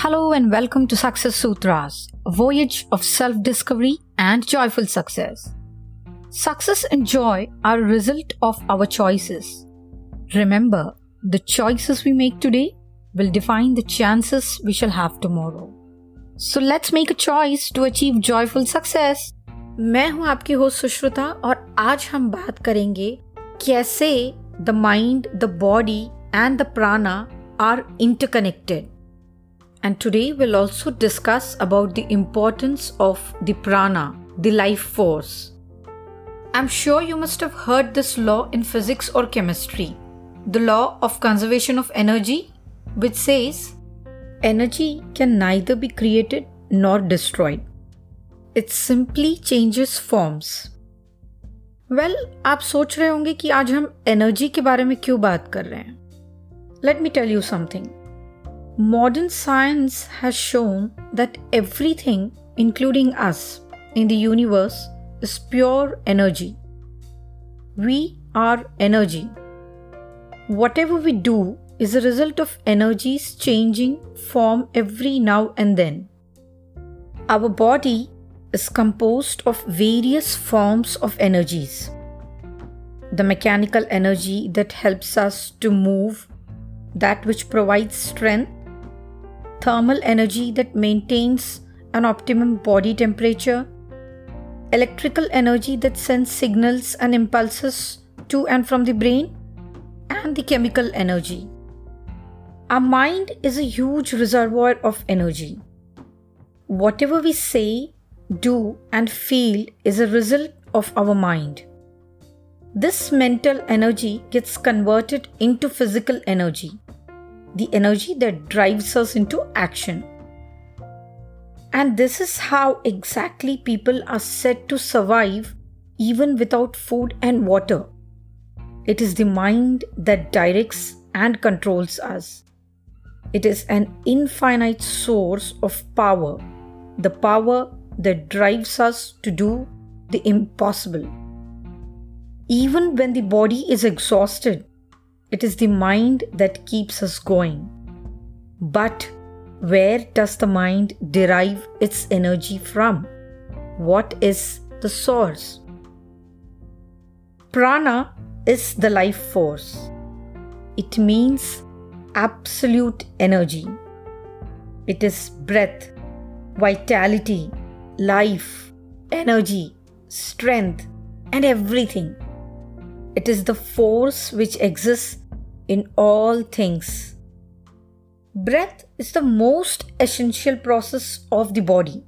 Hello and welcome to Success Sutras, a voyage of self discovery and joyful success. Success and joy are a result of our choices. Remember, the choices we make today will define the chances we shall have tomorrow. So let's make a choice to achieve joyful success. मैं हूं आपकी host Sushruta और आज हम बात करेंगे कैसे the mind the body and the prana are interconnected and today we'll also discuss about the importance of the prana, the life force. I'm sure you must have heard this law in physics or chemistry, the law of conservation of energy, which says energy can neither be created nor destroyed. It simply changes forms. Well well, आप सोच रहे होंगे कि आज हम energy के बारे में क्यों बात कर रहे हैं let me tell you something modern science has shown that everything, including us, in the universe is pure energy. We are energy. Whatever we do is a result of energies changing form every now and then. Our body is composed of various forms of energies. The mechanical energy that helps us to move, that which provides strength, thermal energy that maintains an optimum body temperature, electrical energy that sends signals and impulses to and from the brain, and the chemical energy. Our mind is a huge reservoir of energy. Whatever we say, do, and feel is a result of our mind. This mental energy gets converted into physical energy, the energy that drives us into action. And this is how exactly people are said to survive even without food and water. It is the mind that directs and controls us. It is an infinite source of power, the power that drives us to do the impossible. Even when the body is exhausted, it is the mind that keeps us going. But where does the mind derive its energy from? What is the source? Prana is the life force. It means absolute energy. It is breath, vitality, life, energy, strength, and everything. It is the force which exists in all things. Breath is the most essential process of the body.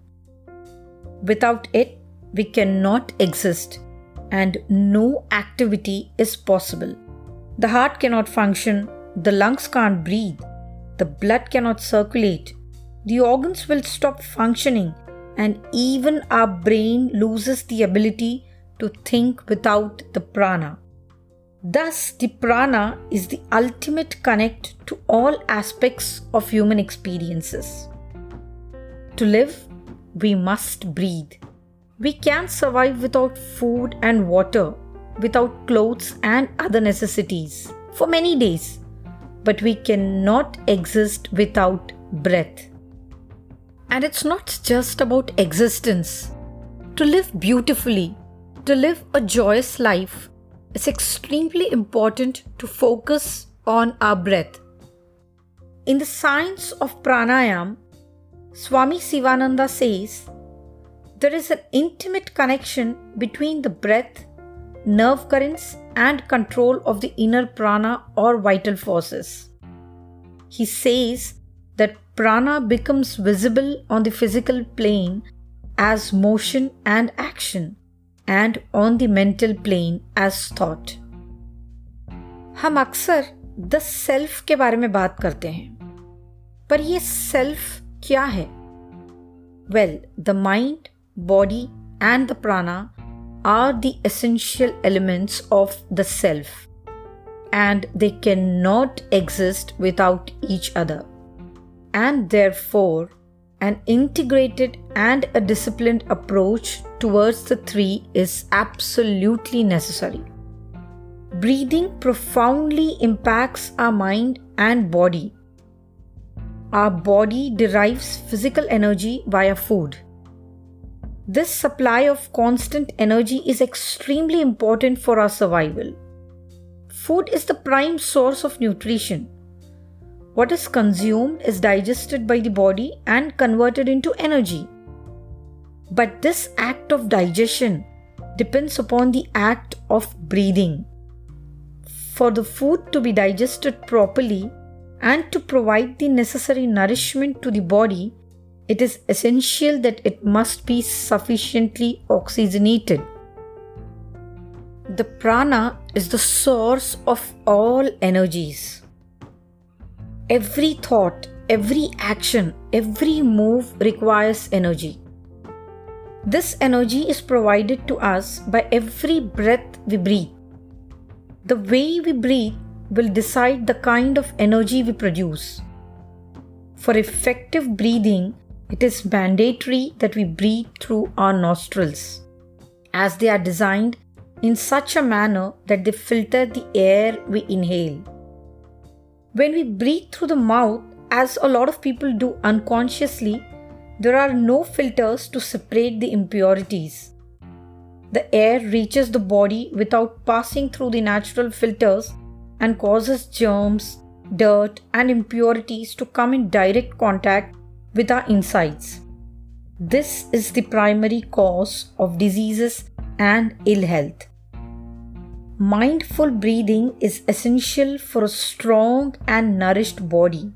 Without it, we cannot exist and no activity is possible. The heart cannot function, the lungs can't breathe, the blood cannot circulate, the organs will stop functioning, and even our brain loses the ability to think without the prana. Thus, the prana is the ultimate connect to all aspects of human experiences. To live, we must breathe. We can't survive without food and water, without clothes and other necessities for many days, but we cannot exist without breath. And it's not just about existence. To live beautifully, to live a joyous life, it's extremely important to focus on our breath. In the science of pranayam, Swami Sivananda says there is an intimate connection between the breath, nerve currents, and control of the inner prana or vital forces. He says that prana becomes visible on the physical plane as motion and action and on the mental plane as thought. हम अक्सर the self के बारे में बात करते हैं पर ये सेल्फ क्या है well the mind body and the prana are the essential elements of the self and they cannot exist without each other. And therefore, an integrated and a disciplined approach towards the three is absolutely necessary. Breathing profoundly impacts our mind and body. our body derives physical energy via food. This supply of constant energy is extremely important for our survival. Food is the prime source of nutrition. What is consumed is digested by the body and converted into energy. But this act of digestion depends upon the act of breathing. For the food to be digested properly and to provide the necessary nourishment to the body, it is essential that it must be sufficiently oxygenated. The prana is the source of all energies. Every thought, every action, every move requires energy. This energy is provided to us by every breath we breathe. The way we breathe will decide the kind of energy we produce. For effective breathing, it is mandatory that we breathe through our nostrils, as they are designed in such a manner that they filter the air we inhale. When we breathe through the mouth, as a lot of people do unconsciously, there are no filters to separate the impurities. The air reaches the body without passing through the natural filters and causes germs, dirt, and impurities to come in direct contact with our insides. This is the primary cause of diseases and ill health. Mindful breathing is essential for a strong and nourished body.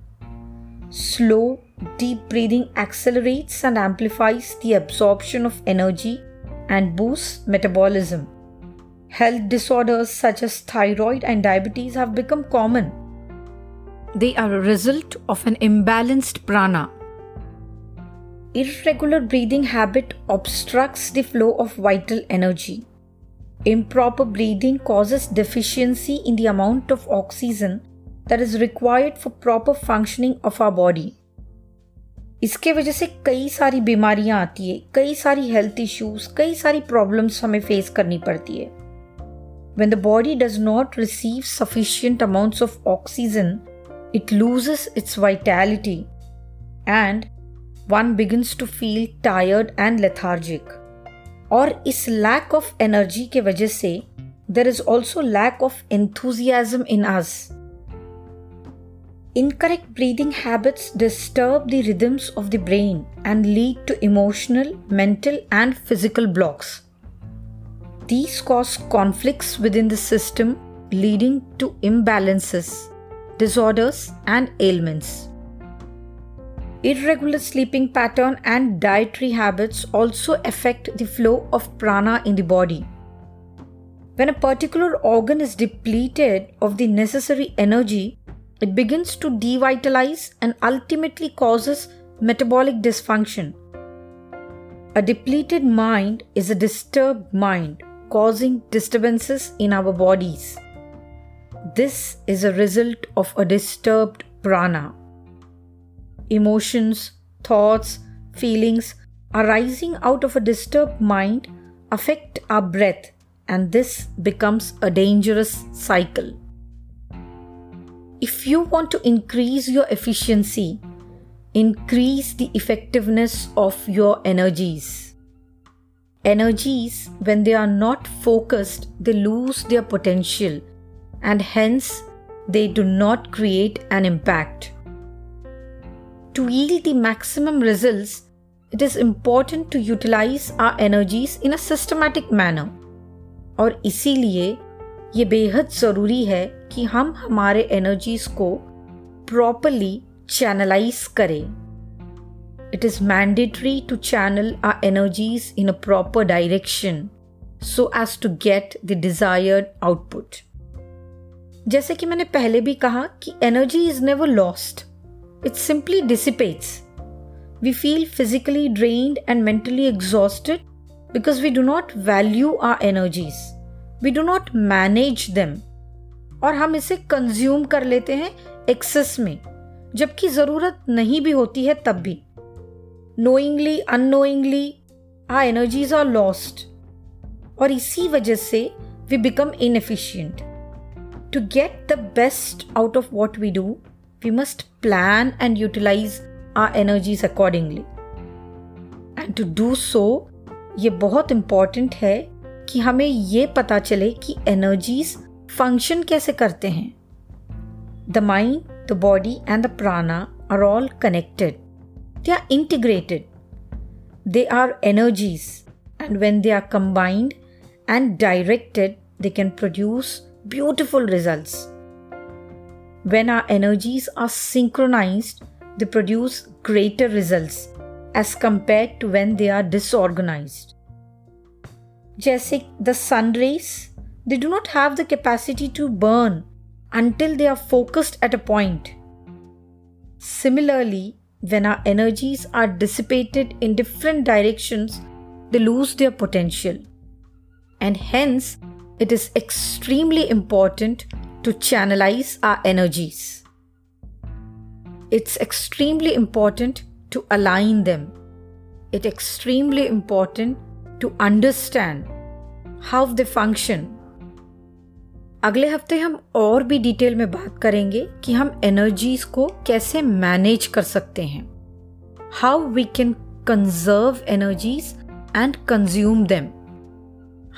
Slow, deep breathing accelerates and amplifies the absorption of energy and boosts metabolism. Health disorders such as thyroid and diabetes have become common. They are a result of an imbalanced prana. Irregular breathing habit obstructs the flow of vital energy. Improper breathing causes deficiency in the amount of oxygen that is required for proper functioning of our body. इसके वजह से कई सारी बीमारियां आती है कई सारी हेल्थ इश्यूज कई सारी प्रॉब्लम्स हमें फेस करनी पड़ती है When the body does not receive sufficient amounts of oxygen, it loses its vitality and one begins to feel tired and lethargic. और इस लैक ऑफ एनर्जी के वजह से there is also lack of enthusiasm in us Incorrect breathing habits disturb the rhythms of the brain and lead to emotional, mental, and physical blocks. These cause conflicts within the system, leading to imbalances, disorders, and ailments. Irregular sleeping pattern and dietary habits also affect the flow of prana in the body. When a particular organ is depleted of the necessary energy, it begins to devitalize and ultimately causes metabolic dysfunction. A depleted mind is a disturbed mind, causing disturbances in our bodies. This is a result of a disturbed prana. Emotions, thoughts, feelings arising out of a disturbed mind affect our breath, and this becomes a dangerous cycle. If you want to increase your efficiency, increase the effectiveness of your energies. Energies, when they are not focused, they lose their potential and hence they do not create an impact. To yield the maximum results, it is important to utilize our energies in a systematic manner. और इसीलिए ये बेहद ज़रूरी है कि हम हमारे energies को प्रॉपरली चैनलाइज करें it is mandatory to channel our energies in a proper direction so as to get the desired output जैसे कि मैंने पहले भी कहा कि energy is never lost it simply dissipates we feel physically drained and mentally exhausted because we do not value our energies we do not manage them और हम इसे कंज्यूम कर लेते हैं एक्सेस में, जबकि ज़रूरत नहीं भी होती है तब भी। Knowingly unknowingly our energies are lost और इसी वजह से we become inefficient to get the best out of what we do we must plan and utilize our energies accordingly. And to do so, ये बहुत इंपॉर्टेंट है कि हमें ये पता चले कि एनर्जीज फ़ंक्शन कैसे करते हैं the mind the body and the prana are all connected they are integrated they are energies and when they are combined and directed they can produce beautiful results. When our energies are synchronized, they produce greater results as compared to when they are disorganized. Jesse, the sun rays, they do not have the capacity to burn until they are focused at a point. Similarly, when our energies are dissipated in different directions, they lose their potential. And hence, it is extremely important to channelize our energies. It's extremely important to align them. It's extremely important to understand how they function. अगले हफ़्ते हम और भी detail में बात करेंगे कि हम एनर्जीज को कैसे मैनेज कर सकते हैं how we can conserve energies and consume them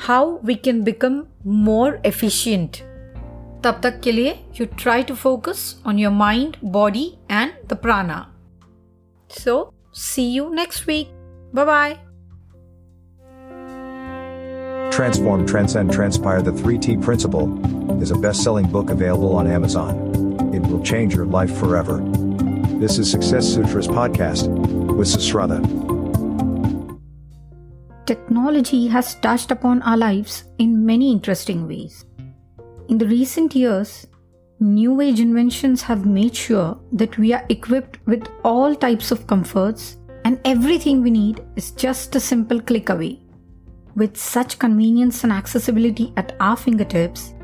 how we can become more efficient तब तक के लिए you try to focus on your mind body and the prana so see you next week bye bye Transform, Transcend, Transpire The 3T Principle is a best selling book available on Amazon. It will change your life forever. This is Success Sutras Podcast with Sushruta. Technology has touched upon our lives in many interesting ways. In the recent years, new age inventions have made sure that we are equipped with all types of comforts and everything we need is just a simple click away. With such convenience and accessibility at our fingertips,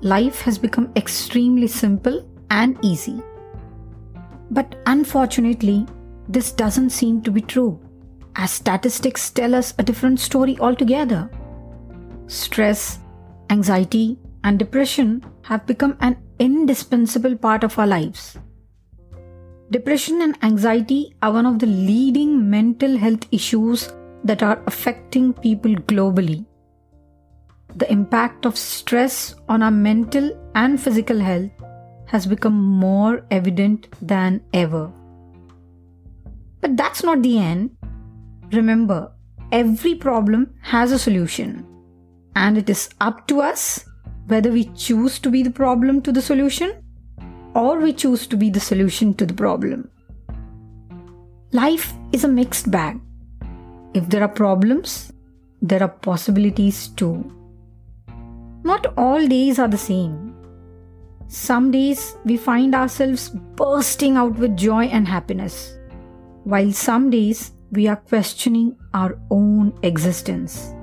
life has become extremely simple and easy. But unfortunately, this doesn't seem to be true as statistics tell us a different story altogether. Stress, anxiety, and depression have become an indispensable part of our lives. Depression and anxiety are one of the leading mental health issues that are affecting people globally. The impact of stress on our mental and physical health has become more evident than ever. But that's not the end. Remember, every problem has a solution, and it is up to us whether we choose to be the problem to the solution or we choose to be the solution to the problem. Life is a mixed bag. If there are problems, there are possibilities too. Not all days are the same. Some days we find ourselves bursting out with joy and happiness, while some days we are questioning our own existence.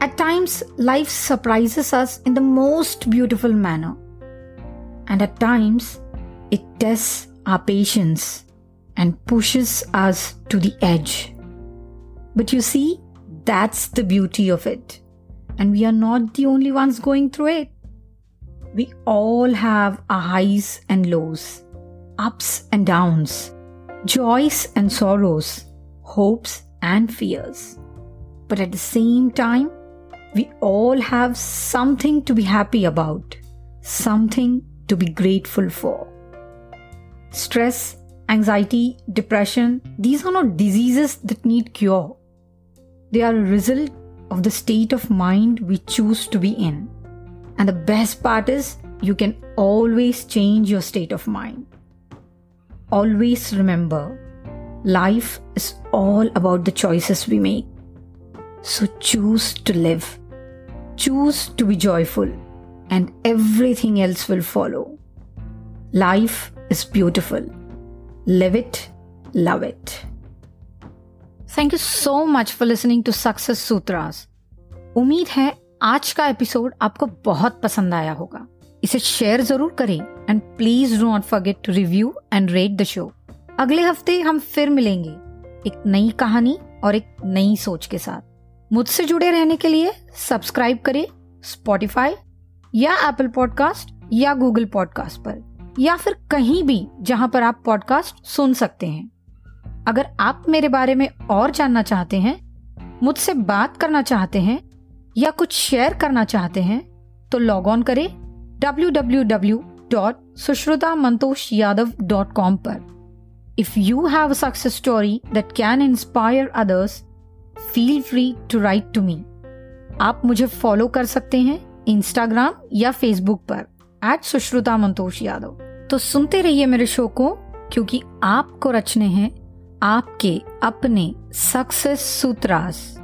At times, life surprises us in the most beautiful manner, and at times, it tests our patience and pushes us to the edge. But you see, that's the beauty of it, and we are not the only ones going through it. We all have our highs and lows, ups and downs joys and sorrows, hopes and fears. But at the same time, we all have something to be happy about, something to be grateful for. Stress, anxiety, depression, these are not diseases that need cure. They are a result of the state of mind we choose to be in. And the best part is, you can always change your state of mind. Always remember, life is all about the choices we make. So choose to live, choose to be joyful, and everything else will follow. Life is beautiful. Live it, love it. Thank you so much for listening to Success Sutras. उम्मीद है आज का episode आपको बहुत पसंद आया होगा इसे शेयर ज़रूर करें and please do not forget to review and rate the show अगले हफ़्ते हम फिर मिलेंगे एक नई कहानी और एक नई सोच के साथ मुझसे जुड़े रहने के लिए सब्सक्राइब करें स्पॉटिफाई या एप्पल पॉडकास्ट या गूगल पॉडकास्ट पर, या फिर कहीं भी जहाँ पर आप पॉडकास्ट सुन सकते हैं। अगर आप मेरे बारे में और जानना चाहते हैं, मुझसे बात करना चाहते हैं या कुछ शेयर करना चाहते हैं तो लॉग ऑन करें www.sushrutamantoshyadav.com पर। If you have a success story that can inspire others feel free to write to me आप मुझे फॉलो कर सकते हैं इंस्टाग्राम या फेसबुक पर एट सुश्रुता मंतोष यादव। तो सुनते रहिए मेरे शो को, क्योंकि आपको रचने हैं आपके अपने सक्सेस सूत्रास